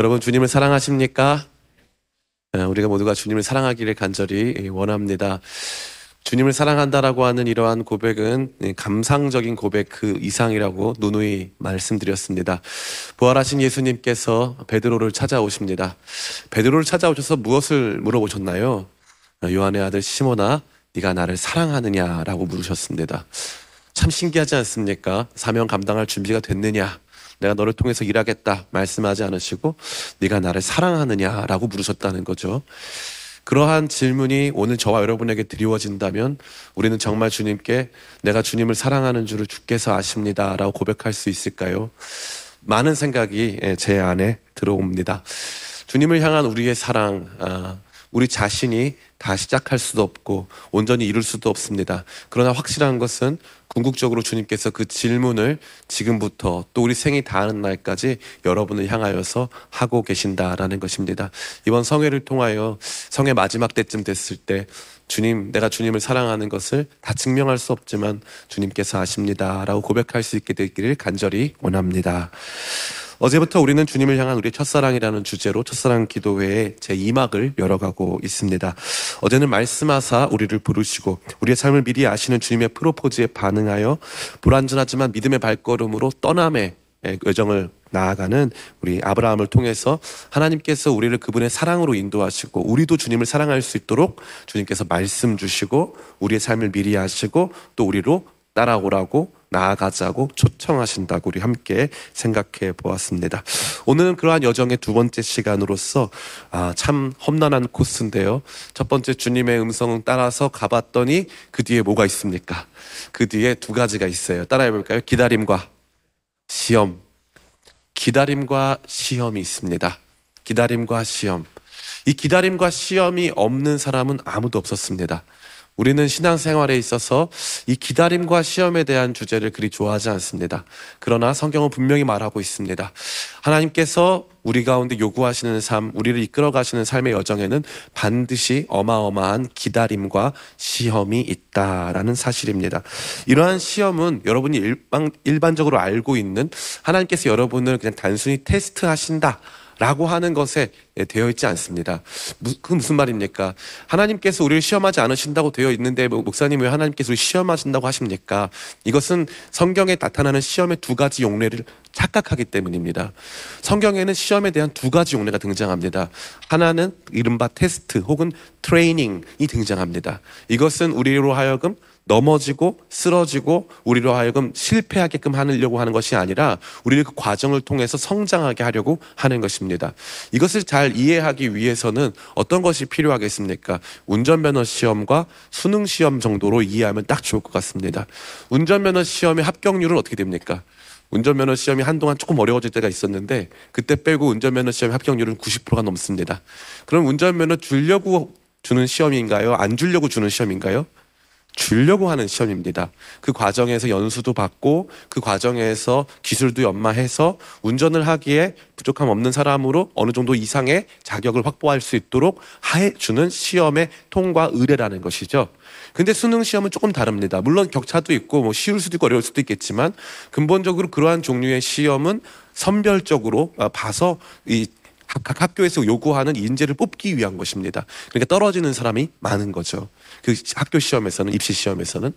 여러분 주님을 사랑하십니까? 예, 우리가 모두가 주님을 사랑하기를 간절히 원합니다. 주님을 사랑한다라고 하는 이러한 고백은 감상적인 고백 그 이상이라고 누누이 말씀드렸습니다. 부활하신 예수님께서 베드로를 찾아오십니다. 베드로를 찾아오셔서 무엇을 물어보셨나요? 요한의 아들 시모나 네가 나를 사랑하느냐라고 물으셨습니다. 참 신기하지 않습니까? 사명 감당할 준비가 됐느냐? 내가 너를 통해서 일하겠다 말씀하지 않으시고 네가 나를 사랑하느냐라고 물으셨다는 거죠. 그러한 질문이 오늘 저와 여러분에게 드리워진다면 우리는 정말 주님께 내가 주님을 사랑하는 줄을 주께서 아십니다라고 고백할 수 있을까요? 많은 생각이 예, 제 안에 들어옵니다. 주님을 향한 우리의 사랑, 아, 우리 자신이 다 시작할 수도 없고 온전히 이룰 수도 없습니다. 그러나 확실한 것은 궁극적으로 주님께서 그 질문을 지금부터 또 우리 생이 다하는 날까지 여러분을 향하여서 하고 계신다라는 것입니다. 이번 성회를 통하여 성회 마지막 때쯤 됐을 때 주님, 내가 주님을 사랑하는 것을 다 증명할 수 없지만 주님께서 아십니다라고 고백할 수 있게 되기를 간절히 원합니다. 어제부터 우리는 주님을 향한 우리의 첫사랑이라는 주제로 첫사랑 기도회의 제 2막을 열어가고 있습니다. 어제는 말씀하사 우리를 부르시고 우리의 삶을 미리 아시는 주님의 프로포즈에 반응하여 불완전하지만 믿음의 발걸음으로 떠남의 여정을 나아가는 우리 아브라함을 통해서 하나님께서 우리를 그분의 사랑으로 인도하시고 우리도 주님을 사랑할 수 있도록 주님께서 말씀 주시고 우리의 삶을 미리 아시고 또 우리로 따라오라고 나아가자고 초청하신다고 우리 함께 생각해 보았습니다. 오늘은 그러한 여정의 두 번째 시간으로서 아, 참 험난한 코스인데요. 첫 번째 주님의 음성을 따라서 가봤더니 그 뒤에 뭐가 있습니까? 그 뒤에 두 가지가 있어요. 따라해 볼까요? 기다림과 시험. 기다림과 시험이 있습니다. 기다림과 시험. 이 기다림과 시험이 없는 사람은 아무도 없었습니다. 우리는 신앙생활에 있어서 이 기다림과 시험에 대한 주제를 그리 좋아하지 않습니다. 그러나 성경은 분명히 말하고 있습니다. 하나님께서 우리 가운데 요구하시는 삶, 우리를 이끌어 가시는 삶의 여정에는 반드시 어마어마한 기다림과 시험이 있다라는 사실입니다. 이러한 시험은 여러분이 일반, 일반적으로 알고 있는 하나님께서 여러분을 그냥 단순히 테스트 하신다. 라고 하는 것에 되어 있지 않습니다. 그 무슨 말입니까? 하나님께서 우리를 시험하지 않으신다고 되어 있는데 뭐 목사님 왜 하나님께서 시험하신다고 하십니까? 이것은 성경에 나타나는 시험의 두 가지 용례를 착각하기 때문입니다. 성경에는 시험에 대한 두 가지 용례가 등장합니다. 하나는 이른바 테스트 혹은 트레이닝이 등장합니다. 이것은 우리로 하여금 넘어지고 쓰러지고 우리로 하여금 실패하게끔 하려고 하는 것이 아니라 우리를 그 과정을 통해서 성장하게 하려고 하는 것입니다. 이것을 잘 이해하기 위해서는 어떤 것이 필요하겠습니까? 운전면허 시험과 수능 시험 정도로 이해하면 딱 좋을 것 같습니다. 운전면허 시험의 합격률은 어떻게 됩니까? 운전면허 시험이 한동안 조금 어려워질 때가 있었는데 그때 빼고 운전면허 시험 합격률은 90%가 넘습니다. 그럼 운전면허 주려고 주는 시험인가요? 안 주려고 주는 시험인가요? 주려고 하는 시험입니다. 그 과정에서 연수도 받고 그 과정에서 기술도 연마해서 운전을 하기에 부족함 없는 사람으로 어느 정도 이상의 자격을 확보할 수 있도록 해 주는 시험의 통과 의뢰라는 것이죠. 근데 수능 시험은 조금 다릅니다. 물론 격차도 있고 뭐 쉬울 수도 있고 어려울 수도 있겠지만 근본적으로 그러한 종류의 시험은 선별적으로 봐서 이 각 학교에서 요구하는 인재를 뽑기 위한 것입니다. 그러니까 떨어지는 사람이 많은 거죠. 그 학교 시험에서는 입시 시험에서는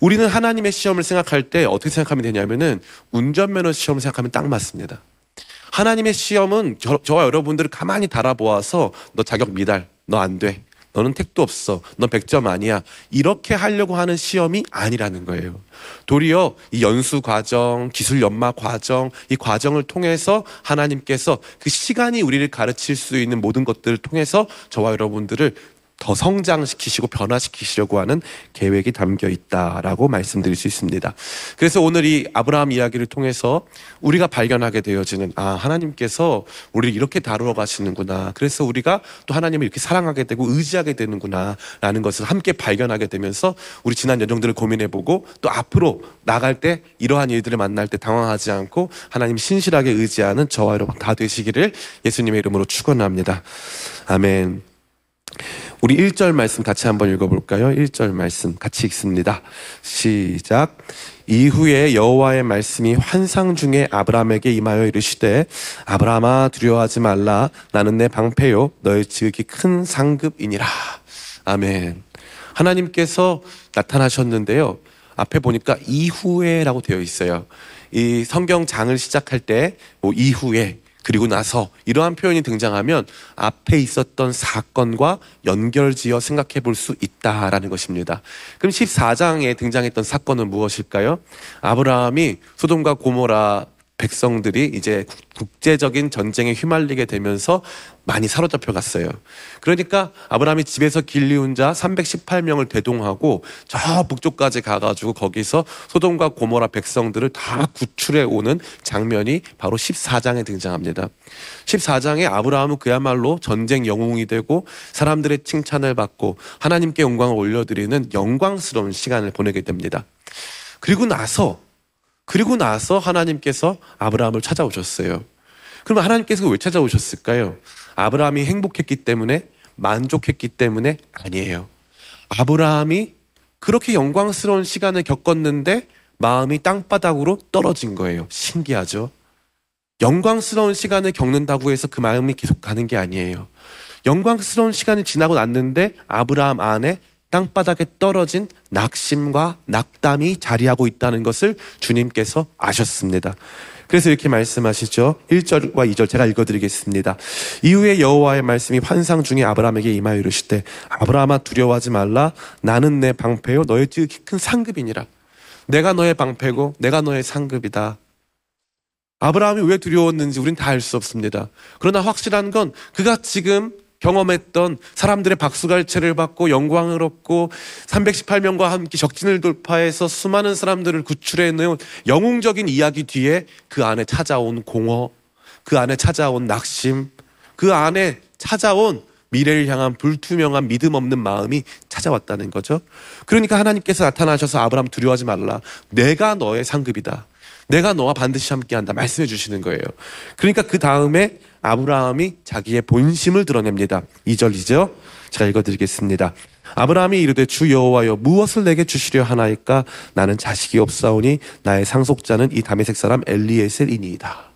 우리는 하나님의 시험을 생각할 때 어떻게 생각하면 되냐면은 운전면허 시험을 생각하면 딱 맞습니다. 하나님의 시험은 저, 저와 여러분들을 가만히 달아보아서 너 자격 미달, 너 안 돼. 너는 택도 없어. 넌 100점 아니야. 이렇게 하려고 하는 시험이 아니라는 거예요. 도리어 이 연수 과정, 기술 연마 과정, 이 과정을 통해서 하나님께서 그 시간이 우리를 가르칠 수 있는 모든 것들을 통해서 저와 여러분들을 더 성장시키시고 변화시키시려고 하는 계획이 담겨 있다라고 말씀드릴 수 있습니다. 그래서 오늘 이 아브라함 이야기를 통해서 우리가 발견하게 되어지는 아 하나님께서 우리를 이렇게 다루어 가시는구나. 그래서 우리가 또 하나님을 이렇게 사랑하게 되고 의지하게 되는구나라는 것을 함께 발견하게 되면서 우리 지난 여정들을 고민해보고 또 앞으로 나갈 때 이러한 일들을 만날 때 당황하지 않고 하나님 신실하게 의지하는 저와 여러분 다 되시기를 예수님의 이름으로 축원합니다. 아멘. 우리 1절 말씀 같이 한번 읽어볼까요? 1절 말씀 같이 읽습니다. 시작. 이후에 여호와의 말씀이 환상 중에 아브라함에게 임하여 이르시되 아브라함아 두려워하지 말라 나는 내 방패요 너의 지극히 큰 상급이니라. 아멘. 하나님께서 나타나셨는데요. 앞에 보니까 이후에라고 되어 있어요. 이 성경 장을 시작할 때 뭐 이후에 그리고 나서 이러한 표현이 등장하면 앞에 있었던 사건과 연결지어 생각해 볼 수 있다라는 것입니다. 그럼 14장에 등장했던 사건은 무엇일까요? 아브라함이 소돔과 고모라 백성들이 이제 국제적인 전쟁에 휘말리게 되면서 많이 사로잡혀 갔어요. 그러니까 아브라함이 집에서 길리운 자 318명을 대동하고 저 북쪽까지 가가지고 거기서 소돔과 고모라 백성들을 다 구출해 오는 장면이 바로 14장에 등장합니다. 14장에 아브라함은 그야말로 전쟁 영웅이 되고 사람들의 칭찬을 받고 하나님께 영광을 올려드리는 영광스러운 시간을 보내게 됩니다. 그리고 나서 그리고 나서 하나님께서 아브라함을 찾아오셨어요. 그럼 하나님께서 왜 찾아오셨을까요? 아브라함이 행복했기 때문에 만족했기 때문에 아니에요. 아브라함이 그렇게 영광스러운 시간을 겪었는데 마음이 땅바닥으로 떨어진 거예요. 신기하죠? 영광스러운 시간을 겪는다고 해서 그 마음이 계속 가는 게 아니에요. 영광스러운 시간이 지나고 났는데 아브라함 안에 땅바닥에 떨어진 낙심과 낙담이 자리하고 있다는 것을 주님께서 아셨습니다. 그래서 이렇게 말씀하시죠. 1절과 2절 제가 읽어드리겠습니다. 이후에 여호와의 말씀이 환상 중에 아브라함에게 임하여 이르시되 아브라함아 두려워하지 말라 나는 내 방패요 너의 지극히 큰 상급이니라. 내가 너의 방패고 내가 너의 상급이다. 아브라함이 왜 두려웠는지 우린 다 알 수 없습니다. 그러나 확실한 건 그가 지금 경험했던 사람들의 박수갈채를 받고 영광을 얻고 318명과 함께 적진을 돌파해서 수많은 사람들을 구출해내온 영웅적인 이야기 뒤에 그 안에 찾아온 공허, 그 안에 찾아온 낙심, 그 안에 찾아온 미래를 향한 불투명한 믿음 없는 마음이 찾아왔다는 거죠. 그러니까 하나님께서 나타나셔서 아브라함 두려워하지 말라. 내가 너의 상급이다. 내가 너와 반드시 함께한다. 말씀해 주시는 거예요. 그러니까 그 다음에 아브라함이 자기의 본심을 드러냅니다. 2절이죠. 제가 읽어드리겠습니다. 아브라함이 이르되 주 여호와여 무엇을 내게 주시려 하나이까 나는 자식이 없사오니 나의 상속자는 이 다메섹 사람 엘리에셀이니이다.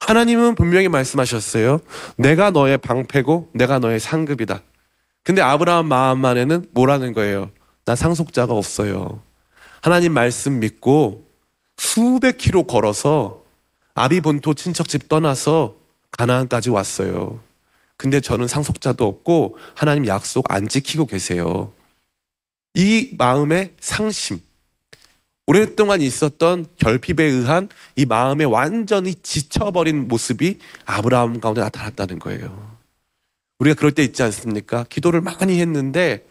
하나님은 분명히 말씀하셨어요. 내가 너의 방패고 내가 너의 상급이다. 근데 아브라함 마음 안에는 뭐라는 거예요? 나 상속자가 없어요. 하나님 말씀 믿고 수백 킬로 걸어서 아비 본토 친척집 떠나서 가나안까지 왔어요. 근데 저는 상속자도 없고 하나님 약속 안 지키고 계세요. 이 마음의 상심, 오랫동안 있었던 결핍에 의한 이 마음에 완전히 지쳐버린 모습이 아브라함 가운데 나타났다는 거예요. 우리가 그럴 때 있지 않습니까? 기도를 많이 했는데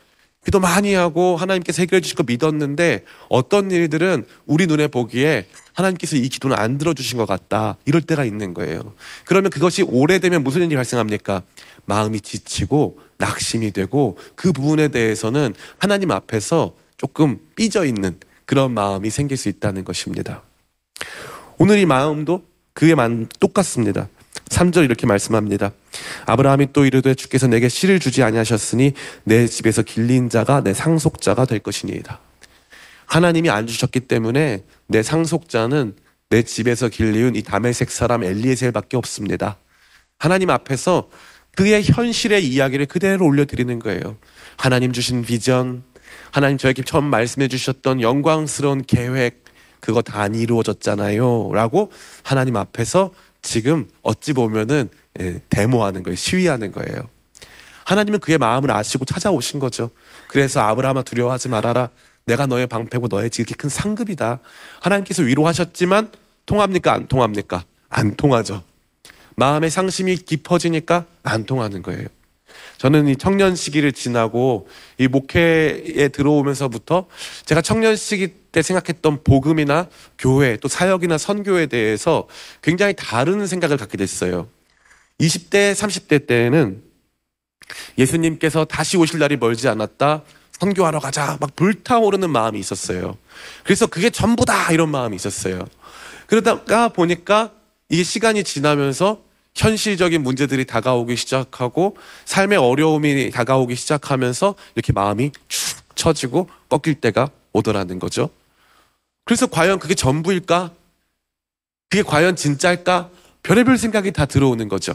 기도 많이 하고 하나님께서 해결해 주실 거 믿었는데 어떤 일들은 우리 눈에 보기에 하나님께서 이 기도는 안 들어주신 것 같다. 이럴 때가 있는 거예요. 그러면 그것이 오래되면 무슨 일이 발생합니까? 마음이 지치고 낙심이 되고 그 부분에 대해서는 하나님 앞에서 조금 삐져 있는 그런 마음이 생길 수 있다는 것입니다. 오늘 이 마음도 그에 만 똑같습니다. 3절 이렇게 말씀합니다. 아브라함이 또 이르되 주께서 내게 씨를 주지 아니하셨으니 내 집에서 길린 자가 내 상속자가 될 것이니이다. 하나님이 안 주셨기 때문에 내 상속자는 내 집에서 길리운 이 다메섹 사람 엘리에셀밖에 없습니다. 하나님 앞에서 그의 현실의 이야기를 그대로 올려드리는 거예요. 하나님 주신 비전, 하나님 저에게 처음 말씀해 주셨던 영광스러운 계획, 그거 다 안 이루어졌잖아요. 라고 하나님 앞에서 지금 어찌 보면은 예, 데모하는 거예요. 시위하는 거예요. 하나님은 그의 마음을 아시고 찾아오신 거죠. 그래서 아브라함아 두려워하지 말아라. 내가 너의 방패고 너의 지극히 큰 상급이다. 하나님께서 위로하셨지만 통합니까? 안 통합니까? 안 통하죠. 마음의 상심이 깊어지니까 안 통하는 거예요. 저는 이 청년 시기를 지나고 이 목회에 들어오면서부터 제가 청년 시기 때 생각했던 복음이나 교회 또 사역이나 선교에 대해서 굉장히 다른 생각을 갖게 됐어요. 20대, 30대 때에는 예수님께서 다시 오실 날이 멀지 않았다. 선교하러 가자. 막 불타오르는 마음이 있었어요. 그래서 그게 전부다. 이런 마음이 있었어요. 그러다가 보니까 이게 시간이 지나면서 현실적인 문제들이 다가오기 시작하고 삶의 어려움이 다가오기 시작하면서 이렇게 마음이 축 처지고 꺾일 때가 오더라는 거죠. 그래서 과연 그게 전부일까? 그게 과연 진짜일까? 별의별 생각이 다 들어오는 거죠.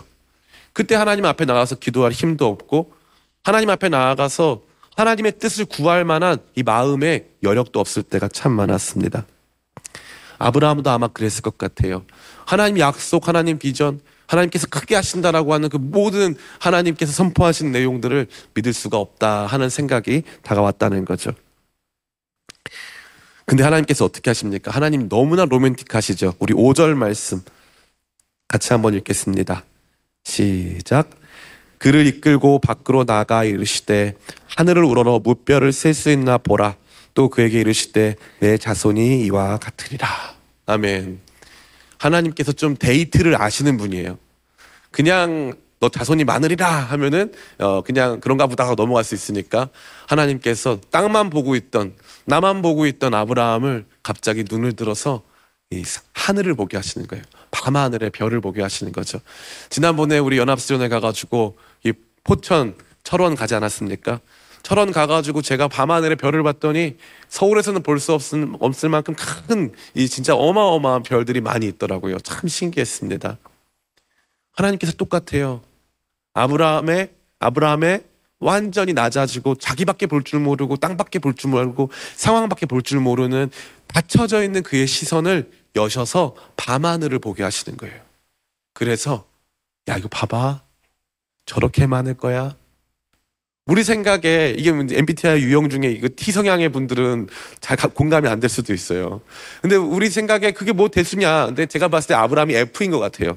그때 하나님 앞에 나가서 기도할 힘도 없고 하나님 앞에 나아가서 하나님의 뜻을 구할 만한 이 마음의 여력도 없을 때가 참 많았습니다. 아브라함도 아마 그랬을 것 같아요. 하나님 약속, 하나님 비전, 하나님께서 크게 하신다라고 하는 그 모든 하나님께서 선포하신 내용들을 믿을 수가 없다 하는 생각이 다가왔다는 거죠. 근데 하나님께서 어떻게 하십니까? 하나님 너무나 로맨틱하시죠. 우리 5절 말씀 같이 한번 읽겠습니다. 시작. 그를 이끌고 밖으로 나가 이르시되 하늘을 우러러 무뼈를 셀 수 있나 보라. 또 그에게 이르시되 내 자손이 이와 같으리라. 아멘. 하나님께서 좀 데이트를 아시는 분이에요. 그냥 너 자손이 많으리라 하면은 어 그냥 그런가 보다 하고 넘어갈 수 있으니까 하나님께서 땅만 보고 있던 나만 보고 있던 아브라함을 갑자기 눈을 들어서 이 하늘을 보게 하시는 거예요. 밤하늘의 별을 보게 하시는 거죠. 지난번에 우리 연합수련회 가가지고 이 포천 철원 가지 않았습니까? 철원 가가지고 제가 밤하늘의 별을 봤더니 서울에서는 볼 수 없을, 없을 만큼 큰 이 진짜 어마어마한 별들이 많이 있더라고요. 참 신기했습니다. 하나님께서 똑같아요. 아브라함의 아브라함의 완전히 낮아지고 자기밖에 볼 줄 모르고 땅밖에 볼 줄 모르고 상황밖에 볼 줄 모르는 닫혀져 있는 그의 시선을 여셔서 밤하늘을 보게 하시는 거예요. 그래서 야 이거 봐봐 저렇게 많을 거야. 우리 생각에 이게 MBTI 유형 중에 이거 T 성향의 분들은 잘 가- 공감이 안 될 수도 있어요. 근데 우리 생각에 그게 뭐 대수냐? 근데 제가 봤을 때 아브라함이 F인 것 같아요.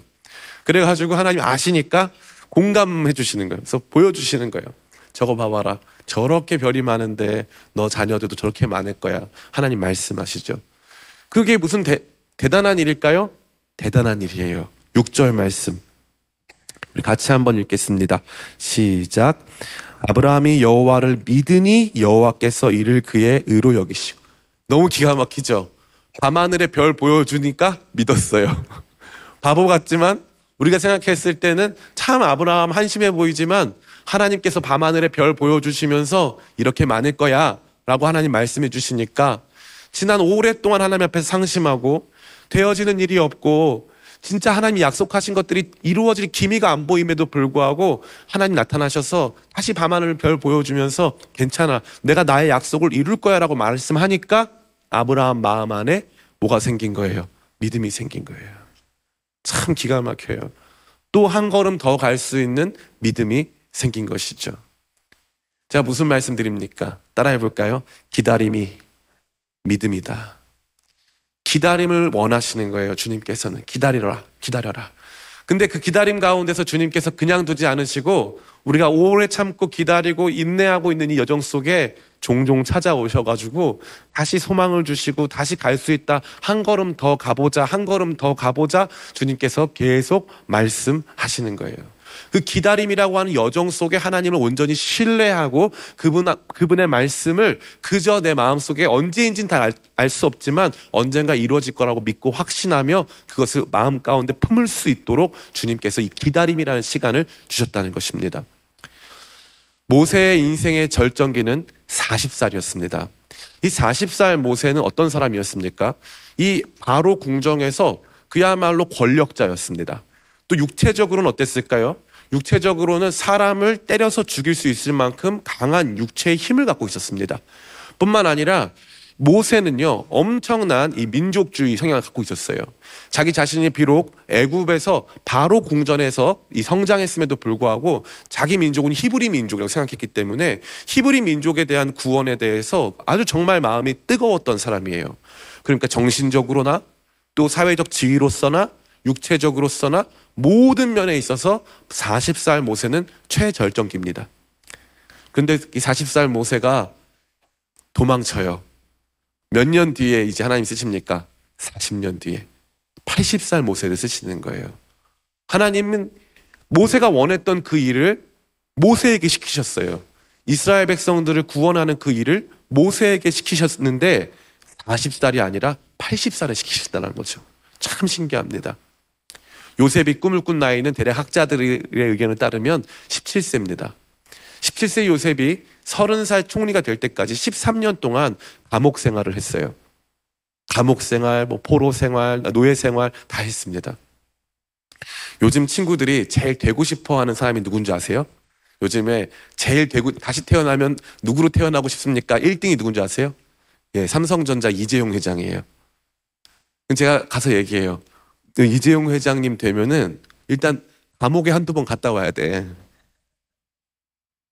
그래가지고 하나님 아시니까 공감해 주시는 거예요. 그래서 보여주시는 거예요. 저거 봐봐라. 저렇게 별이 많은데 너 자녀들도 저렇게 많을 거야. 하나님 말씀하시죠. 그게 무슨 대, 대단한 일일까요? 대단한 일이에요. 6절 말씀. 우리 같이 한번 읽겠습니다. 시작. 아브라함이 여호와를 믿으니 여호와께서 이를 그의 의로 여기시고. 너무 기가 막히죠. 밤하늘의 별 보여주니까 믿었어요. 바보 같지만 우리가 생각했을 때는 참 아브라함 한심해 보이지만 하나님께서 밤하늘의 별 보여주시면서 이렇게 많을 거야 라고 하나님 말씀해 주시니까 지난 오랫동안 하나님 앞에서 상심하고 되어지는 일이 없고 진짜 하나님이 약속하신 것들이 이루어질 기미가 안 보임에도 불구하고 하나님 나타나셔서 다시 밤하늘 별 보여주면서 괜찮아 내가 나의 약속을 이룰 거야 라고 말씀하니까 아브라함 마음 안에 뭐가 생긴 거예요 믿음이 생긴 거예요 참 기가 막혀요. 또 한 걸음 더 갈 수 있는 믿음이 생긴 것이죠. 제가 무슨 말씀 드립니까? 따라해 볼까요? 기다림이 믿음이다. 기다림을 원하시는 거예요, 주님께서는. 기다리라, 기다려라. 근데 그 기다림 가운데서 주님께서 그냥 두지 않으시고 우리가 오래 참고 기다리고 인내하고 있는 이 여정 속에 종종 찾아오셔가지고 다시 소망을 주시고 다시 갈 수 있다. 한 걸음 더 가보자. 한 걸음 더 가보자. 주님께서 계속 말씀하시는 거예요. 그 기다림이라고 하는 여정 속에 하나님을 온전히 신뢰하고 그분, 그분의 말씀을 그저 내 마음 속에 언제인지는 다알 수 없지만 언젠가 이루어질 거라고 믿고 확신하며 그것을 마음 가운데 품을 수 있도록 주님께서 이 기다림이라는 시간을 주셨다는 것입니다. 모세의 인생의 절정기는 40살이었습니다. 이 40살 모세는 어떤 사람이었습니까? 이 바로 궁정에서 그야말로 권력자였습니다. 또 육체적으로는 어땠을까요? 육체적으로는 사람을 때려서 죽일 수 있을 만큼 강한 육체의 힘을 갖고 있었습니다. 뿐만 아니라 모세는요 엄청난 이 민족주의 성향을 갖고 있었어요. 자기 자신이 비록 애굽에서 바로 궁전에서 이 성장했음에도 불구하고 자기 민족은 히브리 민족이라고 생각했기 때문에 히브리 민족에 대한 구원에 대해서 아주 정말 마음이 뜨거웠던 사람이에요. 그러니까 정신적으로나 또 사회적 지위로서나 육체적으로서나 모든 면에 있어서 40살 모세는 최절정기입니다. 근데 이 40살 모세가 도망쳐요. 몇 년 뒤에 이제 하나님 쓰십니까? 40년 뒤에 80살 모세를 쓰시는 거예요. 하나님은 모세가 원했던 그 일을 모세에게 시키셨어요. 이스라엘 백성들을 구원하는 그 일을 모세에게 시키셨는데 40살이 아니라 80살에 시키셨다는 거죠. 참 신기합니다. 요셉이 꿈을 꾼 나이는 대략 학자들의 의견에 따르면 17세입니다. 17세 요셉이 30살 총리가 될 때까지 13년 동안 감옥 생활을 했어요. 감옥 생활, 뭐 포로 생활, 노예 생활 다 했습니다. 요즘 친구들이 제일 되고 싶어 하는 사람이 누군지 아세요? 요즘에 제일 되고 다시 태어나면 누구로 태어나고 싶습니까? 1등이 누군지 아세요? 예, 삼성전자 이재용 회장이에요. 제가 가서 얘기해요. 그 이재용 회장님 되면은 일단 감옥에 한두 번 갔다 와야 돼.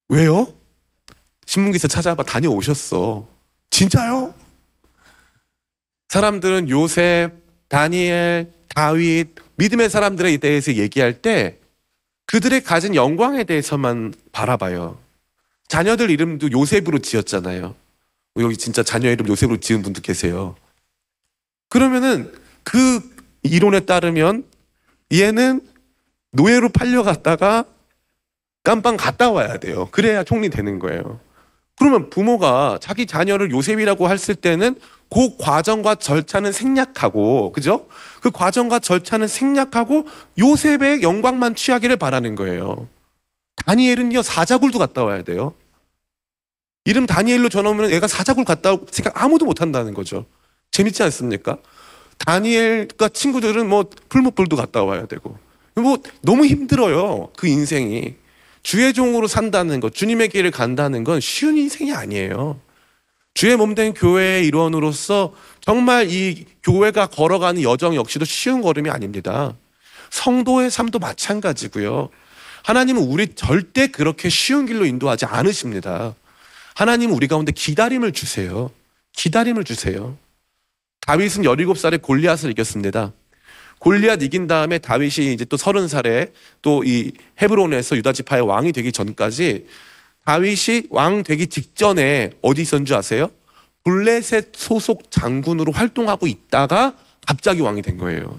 왜요? 신문기사 찾아봐 다녀오셨어. 진짜요? 사람들은 요셉, 다니엘, 다윗, 믿음의 사람들에 대해서 얘기할 때 그들의 가진 영광에 대해서만 바라봐요. 자녀들 이름도 요셉으로 지었잖아요. 여기 진짜 자녀 이름 요셉으로 지은 분도 계세요. 그러면은 그 이론에 따르면 얘는 노예로 팔려갔다가 깜빵 갔다 와야 돼요. 그래야 총리 되는 거예요. 그러면 부모가 자기 자녀를 요셉이라고 했을 때는 그 과정과 절차는 생략하고, 그죠? 그 과정과 절차는 생략하고 요셉의 영광만 취하기를 바라는 거예요. 다니엘은요, 사자굴도 갔다 와야 돼요. 이름 다니엘로 전하면 애가 사자굴 갔다 올 생각 아무도 못 한다는 거죠. 재밌지 않습니까? 다니엘과 친구들은 뭐 풀무불도 갔다 와야 되고. 뭐 너무 힘들어요. 그 인생이. 주의 종으로 산다는 것, 주님의 길을 간다는 건 쉬운 인생이 아니에요. 주의 몸된 교회의 일원으로서 정말 이 교회가 걸어가는 여정 역시도 쉬운 걸음이 아닙니다. 성도의 삶도 마찬가지고요. 하나님은 우리 절대 그렇게 쉬운 길로 인도하지 않으십니다. 하나님은 우리 가운데 기다림을 주세요. 기다림을 주세요. 다윗은 17살에 골리앗을 이겼습니다. 골리앗 이긴 다음에 다윗이 이제 또 30살에 또 이 헤브론에서 유다 지파의 왕이 되기 전까지 다윗이 왕 되기 직전에 어디 있었는 줄 아세요? 블레셋 소속 장군으로 활동하고 있다가 갑자기 왕이 된 거예요.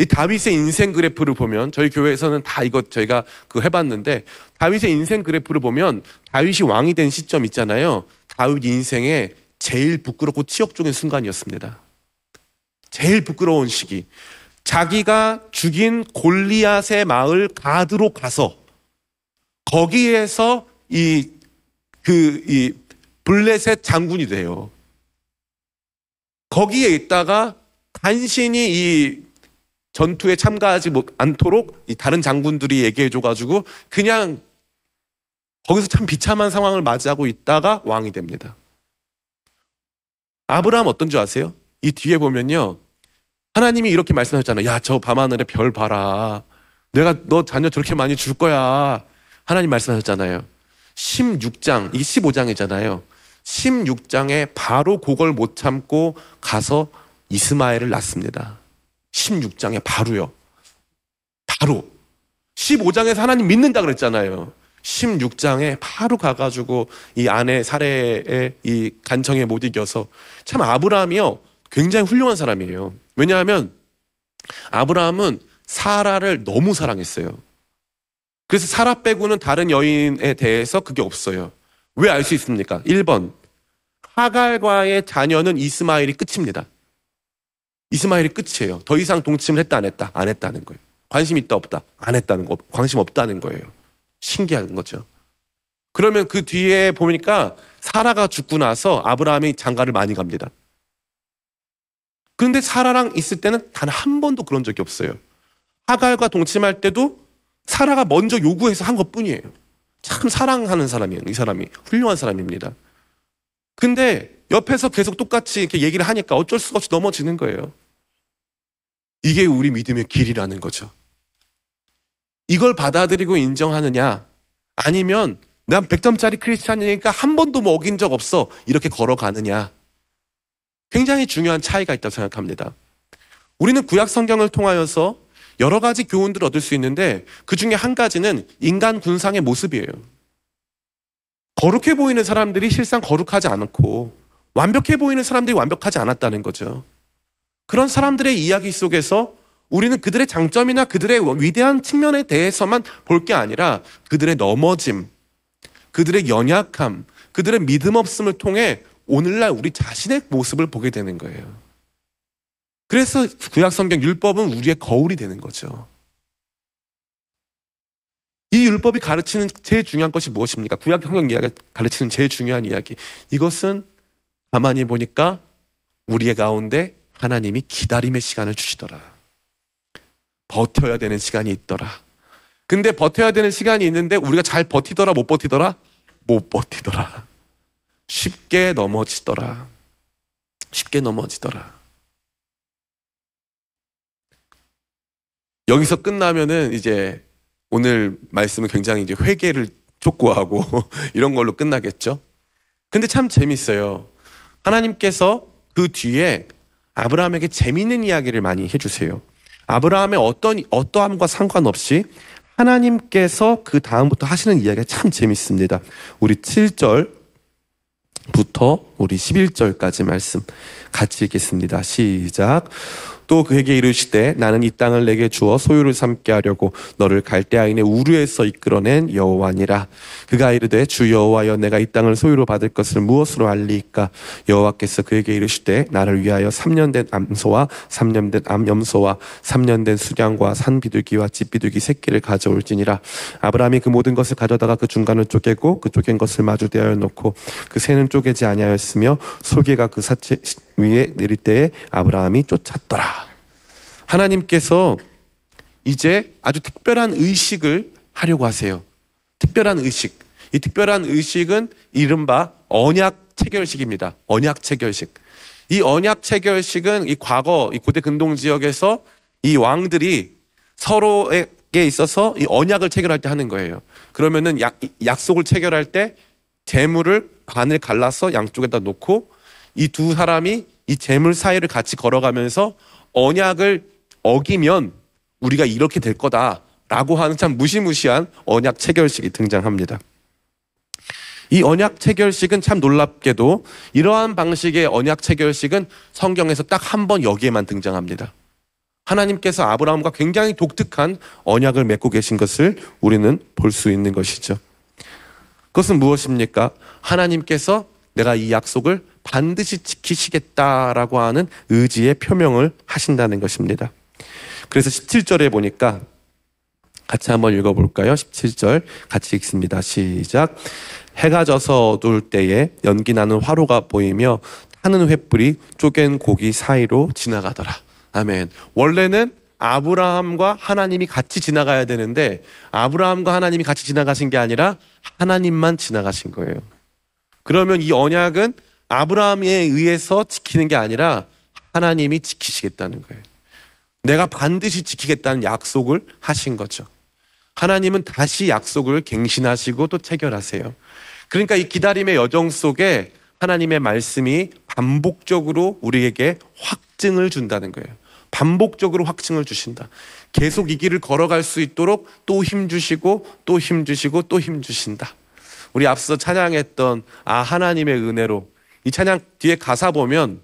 이 다윗의 인생 그래프를 보면 저희 교회에서는 다 이거 저희가 그 해봤는데 다윗의 인생 그래프를 보면 다윗이 왕이 된 시점 있잖아요. 다윗 인생에 제일 부끄럽고 치욕적인 순간이었습니다. 제일 부끄러운 시기. 자기가 죽인 골리앗의 마을 가드로 가서 거기에서 이 그 이 블레셋 장군이 돼요. 거기에 있다가 간신히 이 전투에 참가하지 못 않도록 이 다른 장군들이 얘기해 줘가지고 그냥 거기서 참 비참한 상황을 맞이하고 있다가 왕이 됩니다. 아브라함 어떤 줄 아세요? 이 뒤에 보면요. 하나님이 이렇게 말씀하셨잖아요. 야, 저 밤하늘에 별 봐라. 내가 너 자녀 저렇게 많이 줄 거야. 하나님 말씀하셨잖아요. 16장, 이게 15장이잖아요. 16장에 바로 그걸 못 참고 가서 이스마엘을 낳습니다. 16장에 바로요. 바로. 15장에서 하나님 믿는다 그랬잖아요. 16장에 바로 가가지고 이 아내 사례의 이 간청에 못 이겨서 참 아브라함이요. 굉장히 훌륭한 사람이에요. 왜냐하면 아브라함은 사라를 너무 사랑했어요. 그래서 사라 빼고는 다른 여인에 대해서 그게 없어요. 왜 알 수 있습니까? 1번. 하갈과의 자녀는 이스마엘이 끝입니다. 이스마엘이 끝이에요. 더 이상 동침을 했다 안 했다 안 했다는 거예요. 관심 있다 없다 안 했다는 거 관심 없다는 거예요. 신기한 거죠. 그러면 그 뒤에 보니까 사라가 죽고 나서 아브라함이 장가를 많이 갑니다. 그런데 사라랑 있을 때는 단 한 번도 그런 적이 없어요. 하갈과 동침할 때도 사라가 먼저 요구해서 한 것 뿐이에요. 참 사랑하는 사람이에요. 이 사람이. 훌륭한 사람입니다. 근데 옆에서 계속 똑같이 이렇게 얘기를 하니까 어쩔 수가 없이 넘어지는 거예요. 이게 우리 믿음의 길이라는 거죠. 이걸 받아들이고 인정하느냐? 아니면 난 100점짜리 크리스찬이니까 한 번도 뭐 어긴 적 없어. 이렇게 걸어가느냐? 굉장히 중요한 차이가 있다고 생각합니다. 우리는 구약 성경을 통하여서 여러 가지 교훈들을 얻을 수 있는데 그 중에 한 가지는 인간 군상의 모습이에요. 거룩해 보이는 사람들이 실상 거룩하지 않고 완벽해 보이는 사람들이 완벽하지 않았다는 거죠. 그런 사람들의 이야기 속에서 우리는 그들의 장점이나 그들의 위대한 측면에 대해서만 볼 게 아니라 그들의 넘어짐, 그들의 연약함, 그들의 믿음 없음을 통해 오늘날 우리 자신의 모습을 보게 되는 거예요. 그래서 구약 성경 율법은 우리의 거울이 되는 거죠. 이 율법이 가르치는 제일 중요한 것이 무엇입니까? 구약 성경 이야기가 가르치는 제일 중요한 이야기. 이것은 가만히 보니까 우리의 가운데 하나님이 기다림의 시간을 주시더라. 버텨야 되는 시간이 있더라. 근데 버텨야 되는 시간이 있는데 우리가 잘 버티더라 못 버티더라? 못 버티더라. 쉽게 넘어지더라. 쉽게 넘어지더라. 여기서 끝나면은 이제 오늘 말씀은 굉장히 이제 회개를 촉구하고 이런 걸로 끝나겠죠. 근데 참 재밌어요. 하나님께서 그 뒤에 아브라함에게 재밌는 이야기를 많이 해주세요. 아브라함의 어떤 어떠함과 상관없이 하나님께서 그 다음부터 하시는 이야기가 참 재밌습니다. 우리 7절부터 우리 11절까지 말씀 같이 읽겠습니다. 시작. 또 그에게 이르시되 나는 이 땅을 내게 주어 소유를 삼게 하려고 너를 갈대아인의 우르에서 이끌어낸 여호와니라. 그가 이르되 주 여호와여 내가 이 땅을 소유로 받을 것을 무엇으로 알리이까? 여호와께서 그에게 이르시되 나를 위하여 3년 된 암소와 3년 된 암염소와 3년 된 수량과 산비둘기와 집비둘기 새끼를 가져올지니라. 아브라함이 그 모든 것을 가져다가 그 중간을 쪼개고 그 쪼갠 것을 마주 대하여 놓고 그 새는 쪼개지 아니하였으며 소개가 그 사체 위에 내릴 때에 아브라함이 쫓았더라. 하나님께서 이제 아주 특별한 의식을 하려고 하세요. 특별한 의식. 이 특별한 의식은 이른바 언약 체결식입니다. 언약 체결식. 이 언약 체결식은 이 과거 이 고대 근동 지역에서 이 왕들이 서로에게 있어서 이 언약을 체결할 때 하는 거예요. 그러면은 약, 약속을 체결할 때 재물을 반을 갈라서 양쪽에다 놓고 이 두 사람이 이 재물 사이를 같이 걸어가면서 언약을 어기면 우리가 이렇게 될 거다라고 하는 참 무시무시한 언약 체결식이 등장합니다. 이 언약 체결식은 참 놀랍게도 이러한 방식의 언약 체결식은 성경에서 딱 한 번 여기에만 등장합니다. 하나님께서 아브라함과 굉장히 독특한 언약을 맺고 계신 것을 우리는 볼 수 있는 것이죠. 그것은 무엇입니까? 하나님께서 내가 이 약속을 반드시 지키시겠다라고 하는 의지의 표명을 하신다는 것입니다. 그래서 17절에 보니까 같이 한번 읽어볼까요? 17절 같이 읽습니다. 시작. 해가 져서 어두울 때에 연기 나는 화로가 보이며 타는 횃불이 쪼갠 고기 사이로 지나가더라. 아멘. 원래는 아브라함과 하나님이 같이 지나가야 되는데 아브라함과 하나님이 같이 지나가신 게 아니라 하나님만 지나가신 거예요. 그러면 이 언약은 아브라함에 의해서 지키는 게 아니라 하나님이 지키시겠다는 거예요. 내가 반드시 지키겠다는 약속을 하신 거죠. 하나님은 다시 약속을 갱신하시고 또 체결하세요. 그러니까 이 기다림의 여정 속에 하나님의 말씀이 반복적으로 우리에게 확증을 준다는 거예요. 반복적으로 확증을 주신다. 계속 이 길을 걸어갈 수 있도록 또 힘 주시고 또 힘 주시고 또 힘 주신다. 우리 앞서 찬양했던 아 하나님의 은혜로 이 찬양 뒤에 가사 보면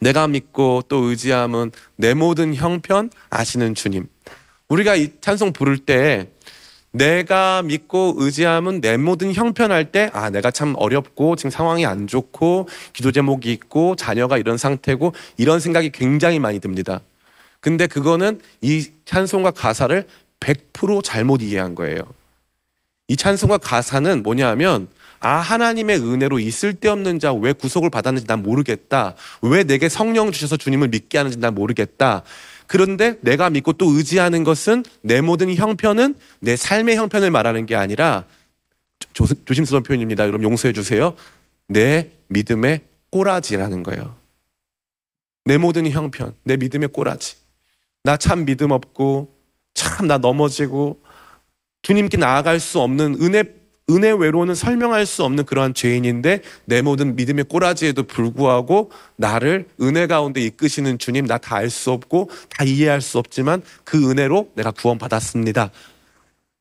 내가 믿고 또 의지함은 내 모든 형편 아시는 주님. 우리가 이 찬송 부를 때 내가 믿고 의지함은 내 모든 형편 할 때, 아, 내가 참 어렵고, 지금 상황이 안 좋고, 기도 제목이 있고, 자녀가 이런 상태고, 이런 생각이 굉장히 많이 듭니다. 근데 그거는 이 찬송과 가사를 100% 잘못 이해한 거예요. 이 찬송과 가사는 뭐냐 하면, 아, 하나님의 은혜로 이 쓸데없는 자 왜 구속을 받았는지 난 모르겠다. 왜 내게 성령 주셔서 주님을 믿게 하는지 난 모르겠다. 그런데 내가 믿고 또 의지하는 것은 내 모든 형편은 내 삶의 형편을 말하는 게 아니라 조, 조심스러운 표현입니다. 그럼 용서해 주세요. 내 믿음의 꼬라지라는 거예요. 내 모든 형편, 내 믿음의 꼬라지. 나 참 믿음 없고, 참 나 넘어지고, 주님께 나아갈 수 없는 은혜 은혜 외로는 설명할 수 없는 그러한 죄인인데 내 모든 믿음의 꼬라지에도 불구하고 나를 은혜 가운데 이끄시는 주님 나 다 알 수 없고 다 이해할 수 없지만 그 은혜로 내가 구원받았습니다.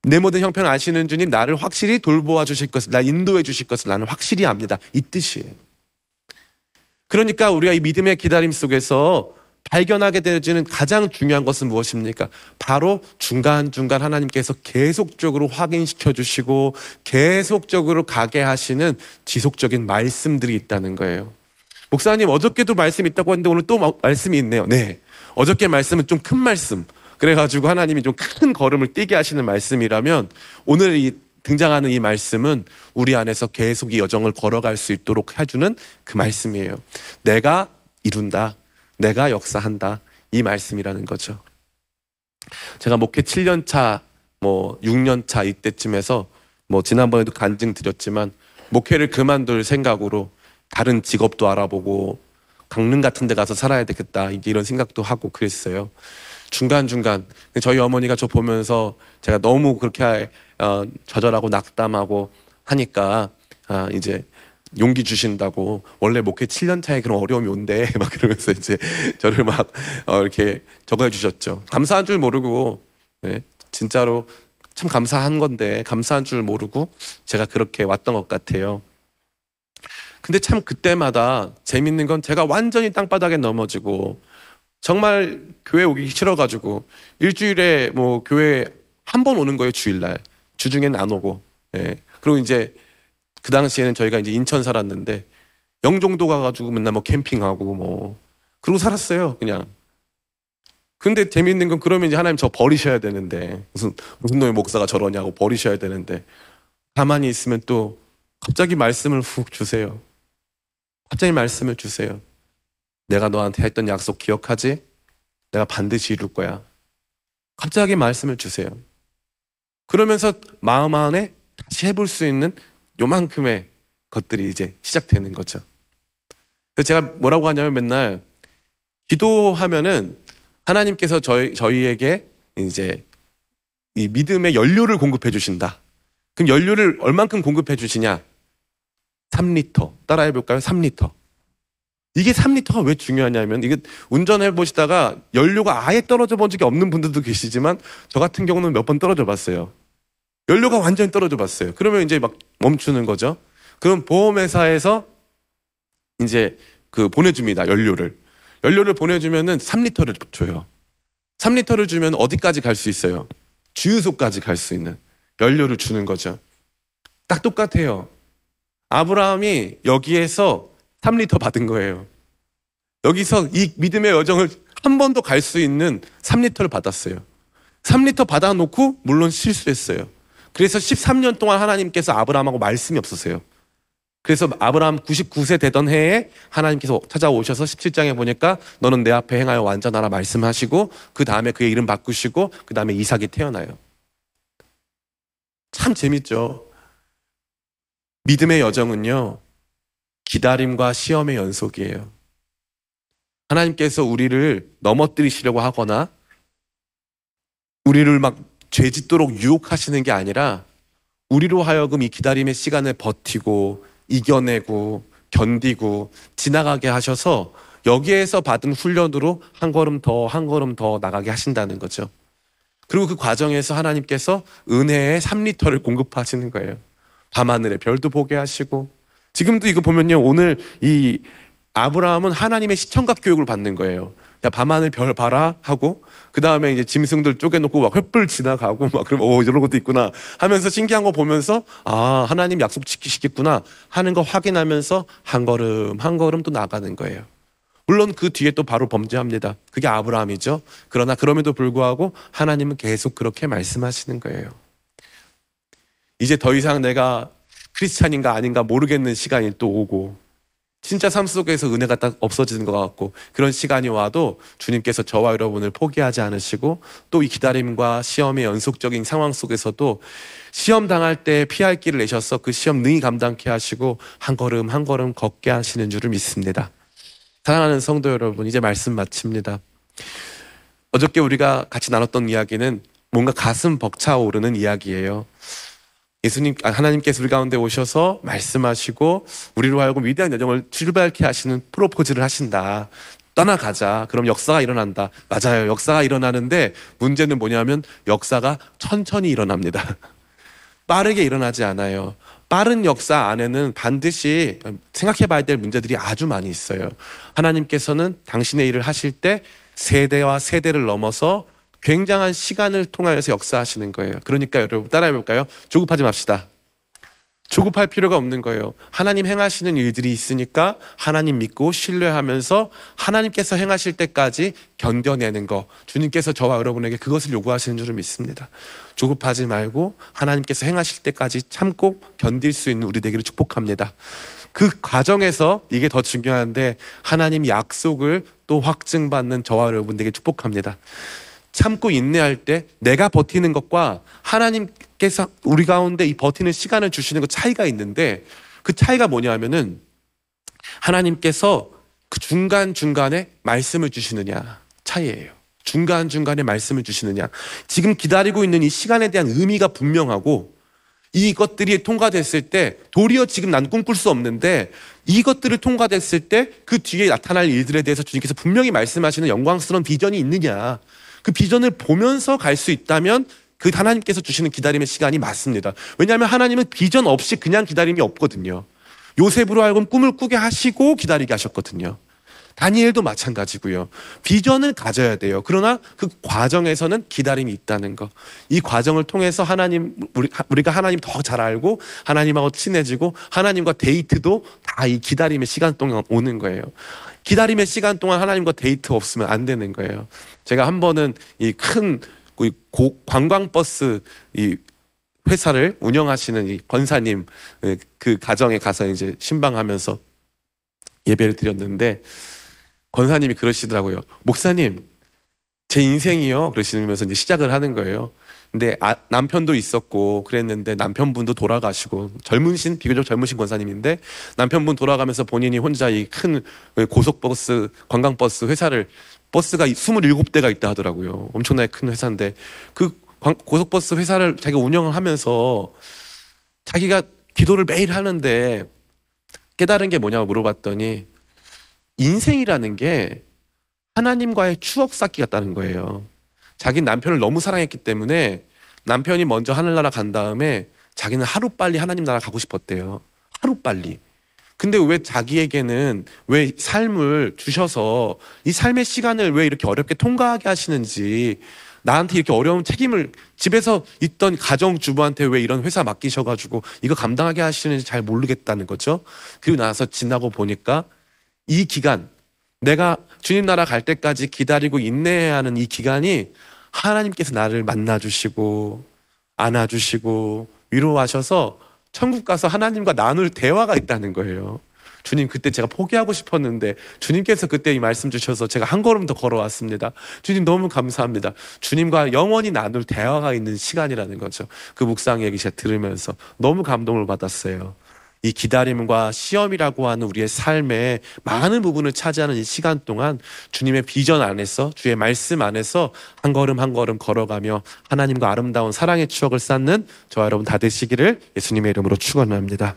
내 모든 형편 아시는 주님 나를 확실히 돌보아 주실 것을 나 인도해 주실 것을 나는 확실히 압니다. 이 뜻이에요. 그러니까 우리가 이 믿음의 기다림 속에서 발견하게 되어지는 가장 중요한 것은 무엇입니까? 바로 중간중간 하나님께서 계속적으로 확인시켜 주시고 계속적으로 가게 하시는 지속적인 말씀들이 있다는 거예요. 목사님 어저께도 말씀 있다고 했는데 오늘 또 마- 말씀이 있네요. 네. 어저께 말씀은 좀 큰 말씀. 그래가지고 하나님이 좀 큰 걸음을 뛰게 하시는 말씀이라면 오늘 이 등장하는 이 말씀은 우리 안에서 계속 이 여정을 걸어갈 수 있도록 해주는 그 말씀이에요. 내가 이룬다. 내가 역사한다. 이 말씀이라는 거죠. 제가 목회 7년 차, 뭐 6년 차 이때쯤에서 뭐 지난번에도 간증 드렸지만 목회를 그만둘 생각으로 다른 직업도 알아보고 강릉 같은 데 가서 살아야 되겠다 이런 생각도 하고 그랬어요. 중간중간 저희 어머니가 저 보면서 제가 너무 그렇게 어, 좌절하고 낙담하고 하니까 아, 이제 용기 주신다고 원래 목회 7년 차에 그런 어려움이 온대 막 그러면서 이제 저를 막 어, 이렇게 적어 주셨죠. 감사한 줄 모르고 네, 진짜로 참 감사한 건데 감사한 줄 모르고 제가 그렇게 왔던 것 같아요. 근데 참 그때마다 재밌는 건 제가 완전히 땅바닥에 넘어지고 정말 교회 오기 싫어가지고 일주일에 뭐 교회 한 번 오는 거예요 주일날 주중에는 안 오고 예. 그리고 이제 그 당시에는 저희가 이제 인천 살았는데 영종도 가가지고 맨날 뭐 캠핑하고 뭐 그러고 살았어요 그냥 근데 재밌는 건 그러면 이제 하나님 저 버리셔야 되는데 무슨 무슨 놈의 목사가 저러냐고 버리셔야 되는데 가만히 있으면 또 갑자기 말씀을 훅 주세요 갑자기 말씀을 주세요 내가 너한테 했던 약속 기억하지? 내가 반드시 이룰 거야. 갑자기 말씀을 주세요. 그러면서 마음 안에 다시 해볼 수 있는 요만큼의 것들이 이제 시작되는 거죠. 그래서 제가 뭐라고 하냐면 맨날 기도하면은 하나님께서 저희, 저희에게 이제 이 믿음의 연료를 공급해 주신다. 그럼 연료를 얼만큼 공급해 주시냐? 3리터. 따라해 볼까요? 3리터. 이게 3리터가 왜 중요하냐면 이게 운전해 보시다가 연료가 아예 떨어져 본 적이 없는 분들도 계시지만 저 같은 경우는 몇 번 떨어져 봤어요. 연료가 완전히 떨어져 봤어요. 그러면 이제 막 멈추는 거죠. 그럼 보험회사에서 이제 그 보내줍니다. 연료를. 연료를 보내주면은 3리터를 줘요. 3리터를 주면 어디까지 갈 수 있어요? 주유소까지 갈 수 있는 연료를 주는 거죠. 딱 똑같아요. 아브라함이 여기에서 3리터 받은 거예요. 여기서 이 믿음의 여정을 한번더갈수 있는 3리터를 받았어요. 3리터 받아놓고 물론 실수했어요. 그래서 13년 동안 하나님께서 아브라함하고 말씀이 없었어요. 그래서 아브라함 99세 되던 해에 하나님께서 찾아오셔서 17장에 보니까 너는 내 앞에 행하여 완전하라 말씀하시고 그 다음에 그의 이름 바꾸시고 그 다음에 이삭이 태어나요. 참 재밌죠. 믿음의 여정은요. 기다림과 시험의 연속이에요. 하나님께서 우리를 넘어뜨리시려고 하거나 우리를 막 죄 짓도록 유혹하시는 게 아니라 우리로 하여금 이 기다림의 시간을 버티고 이겨내고 견디고 지나가게 하셔서 여기에서 받은 훈련으로 한 걸음 더 한 걸음 더 나가게 하신다는 거죠. 그리고 그 과정에서 하나님께서 은혜의 3리터를 공급하시는 거예요. 밤하늘의 별도 보게 하시고 지금도 이거 보면요. 오늘 이 아브라함은 하나님의 시청각 교육을 받는 거예요. 야, 밤하늘 별 봐라 하고 그 다음에 이제 짐승들 쪼개놓고 막 횃불 지나가고 막 그러면 오 이런 것도 있구나 하면서 신기한 거 보면서 아 하나님 약속 지키시겠구나 하는 거 확인하면서 한 걸음 한 걸음 또 나가는 거예요. 물론 그 뒤에 또 바로 범죄합니다. 그게 아브라함이죠. 그러나 그럼에도 불구하고 하나님은 계속 그렇게 말씀하시는 거예요. 이제 더 이상 내가 크리스찬인가 아닌가 모르겠는 시간이 또 오고 진짜 삶 속에서 은혜가 딱 없어지는 것 같고 그런 시간이 와도 주님께서 저와 여러분을 포기하지 않으시고 또 이 기다림과 시험의 연속적인 상황 속에서도 시험 당할 때 피할 길을 내셔서 그 시험 능히 감당케 하시고 한 걸음 한 걸음 걷게 하시는 줄을 믿습니다. 사랑하는 성도 여러분 이제 말씀 마칩니다. 어저께 우리가 같이 나눴던 이야기는 뭔가 가슴 벅차오르는 이야기예요. 예수님, 아, 하나님께서 우리 가운데 오셔서 말씀하시고 우리로 하여금 위대한 여정을 출발케 하시는 프로포즈를 하신다. 떠나가자. 그럼 역사가 일어난다. 맞아요. 역사가 일어나는데 문제는 뭐냐면 역사가 천천히 일어납니다. 빠르게 일어나지 않아요. 빠른 역사 안에는 반드시 생각해 봐야 될 문제들이 아주 많이 있어요. 하나님께서는 당신의 일을 하실 때 세대와 세대를 넘어서 굉장한 시간을 통하여서 역사하시는 거예요. 그러니까 여러분 따라해 볼까요? 조급하지 맙시다. 조급할 필요가 없는 거예요. 하나님 행하시는 일들이 있으니까 하나님 믿고 신뢰하면서 하나님께서 행하실 때까지 견뎌내는 거. 주님께서 저와 여러분에게 그것을 요구하시는 줄을 믿습니다. 조급하지 말고 하나님께서 행하실 때까지 참고 견딜 수 있는 우리 되기를 축복합니다. 그 과정에서 이게 더 중요한데 하나님 약속을 또 확증받는 저와 여러분들에게 축복합니다. 참고 인내할 때 내가 버티는 것과 하나님께서 우리 가운데 이 버티는 시간을 주시는 것 차이가 있는데 그 차이가 뭐냐면은 하나님께서 그 중간중간에 말씀을 주시느냐 차이예요. 중간중간에 말씀을 주시느냐. 지금 기다리고 있는 이 시간에 대한 의미가 분명하고 이것들이 통과됐을 때 도리어 지금 난 꿈꿀 수 없는데 이것들을 통과됐을 때 그 뒤에 나타날 일들에 대해서 주님께서 분명히 말씀하시는 영광스러운 비전이 있느냐. 그 비전을 보면서 갈 수 있다면 그 하나님께서 주시는 기다림의 시간이 맞습니다. 왜냐하면 하나님은 비전 없이 그냥 기다림이 없거든요. 요셉으로 하여금 꿈을 꾸게 하시고 기다리게 하셨거든요. 다니엘도 마찬가지고요. 비전을 가져야 돼요. 그러나 그 과정에서는 기다림이 있다는 거. 이 과정을 통해서 하나님 우리, 우리가 하나님 더 잘 알고 하나님하고 친해지고 하나님과 데이트도 다 이 기다림의 시간 동안 오는 거예요. 기다림의 시간 동안 하나님과 데이트 없으면 안 되는 거예요. 제가 한 번은 이 큰 관광버스 이 회사를 운영하시는 이 권사님 그 가정에 가서 이제 신방하면서 예배를 드렸는데 권사님이 그러시더라고요. 목사님, 제 인생이요. 그러시면서 이제 시작을 하는 거예요. 근데 아, 남편도 있었고 그랬는데 남편분도 돌아가시고 젊으신 비교적 젊으신 권사님인데 남편분 돌아가면서 본인이 혼자 이 큰 고속버스 관광버스 회사를 버스가 27대가 있다 하더라고요. 엄청나게 큰 회사인데 그 고속버스 회사를 자기가 운영을 하면서 자기가 기도를 매일 하는데 깨달은 게 뭐냐고 물어봤더니 인생이라는 게 하나님과의 추억 쌓기 같다는 거예요. 자기 남편을 너무 사랑했기 때문에 남편이 먼저 하늘나라 간 다음에 자기는 하루 빨리 하나님 나라 가고 싶었대요. 하루 빨리. 근데 왜 자기에게는 왜 삶을 주셔서 이 삶의 시간을 왜 이렇게 어렵게 통과하게 하시는지 나한테 이렇게 어려운 책임을 집에서 있던 가정주부한테 왜 이런 회사 맡기셔가지고 이거 감당하게 하시는지 잘 모르겠다는 거죠. 그리고 나서 지나고 보니까 이 기간, 내가 주님 나라 갈 때까지 기다리고 인내해야 하는 이 기간이 하나님께서 나를 만나주시고, 안아주시고, 위로하셔서 천국 가서 하나님과 나눌 대화가 있다는 거예요. 주님 그때 제가 포기하고 싶었는데 주님께서 그때 이 말씀 주셔서 제가 한 걸음 더 걸어왔습니다. 주님 너무 감사합니다. 주님과 영원히 나눌 대화가 있는 시간이라는 거죠. 그 묵상 얘기 제가 들으면서 너무 감동을 받았어요. 이 기다림과 시험이라고 하는 우리의 삶의 많은 부분을 차지하는 이 시간 동안 주님의 비전 안에서 주의 말씀 안에서 한 걸음 한 걸음 걸어가며 하나님과 아름다운 사랑의 추억을 쌓는 저와 여러분 다 되시기를 예수님의 이름으로 축원합니다.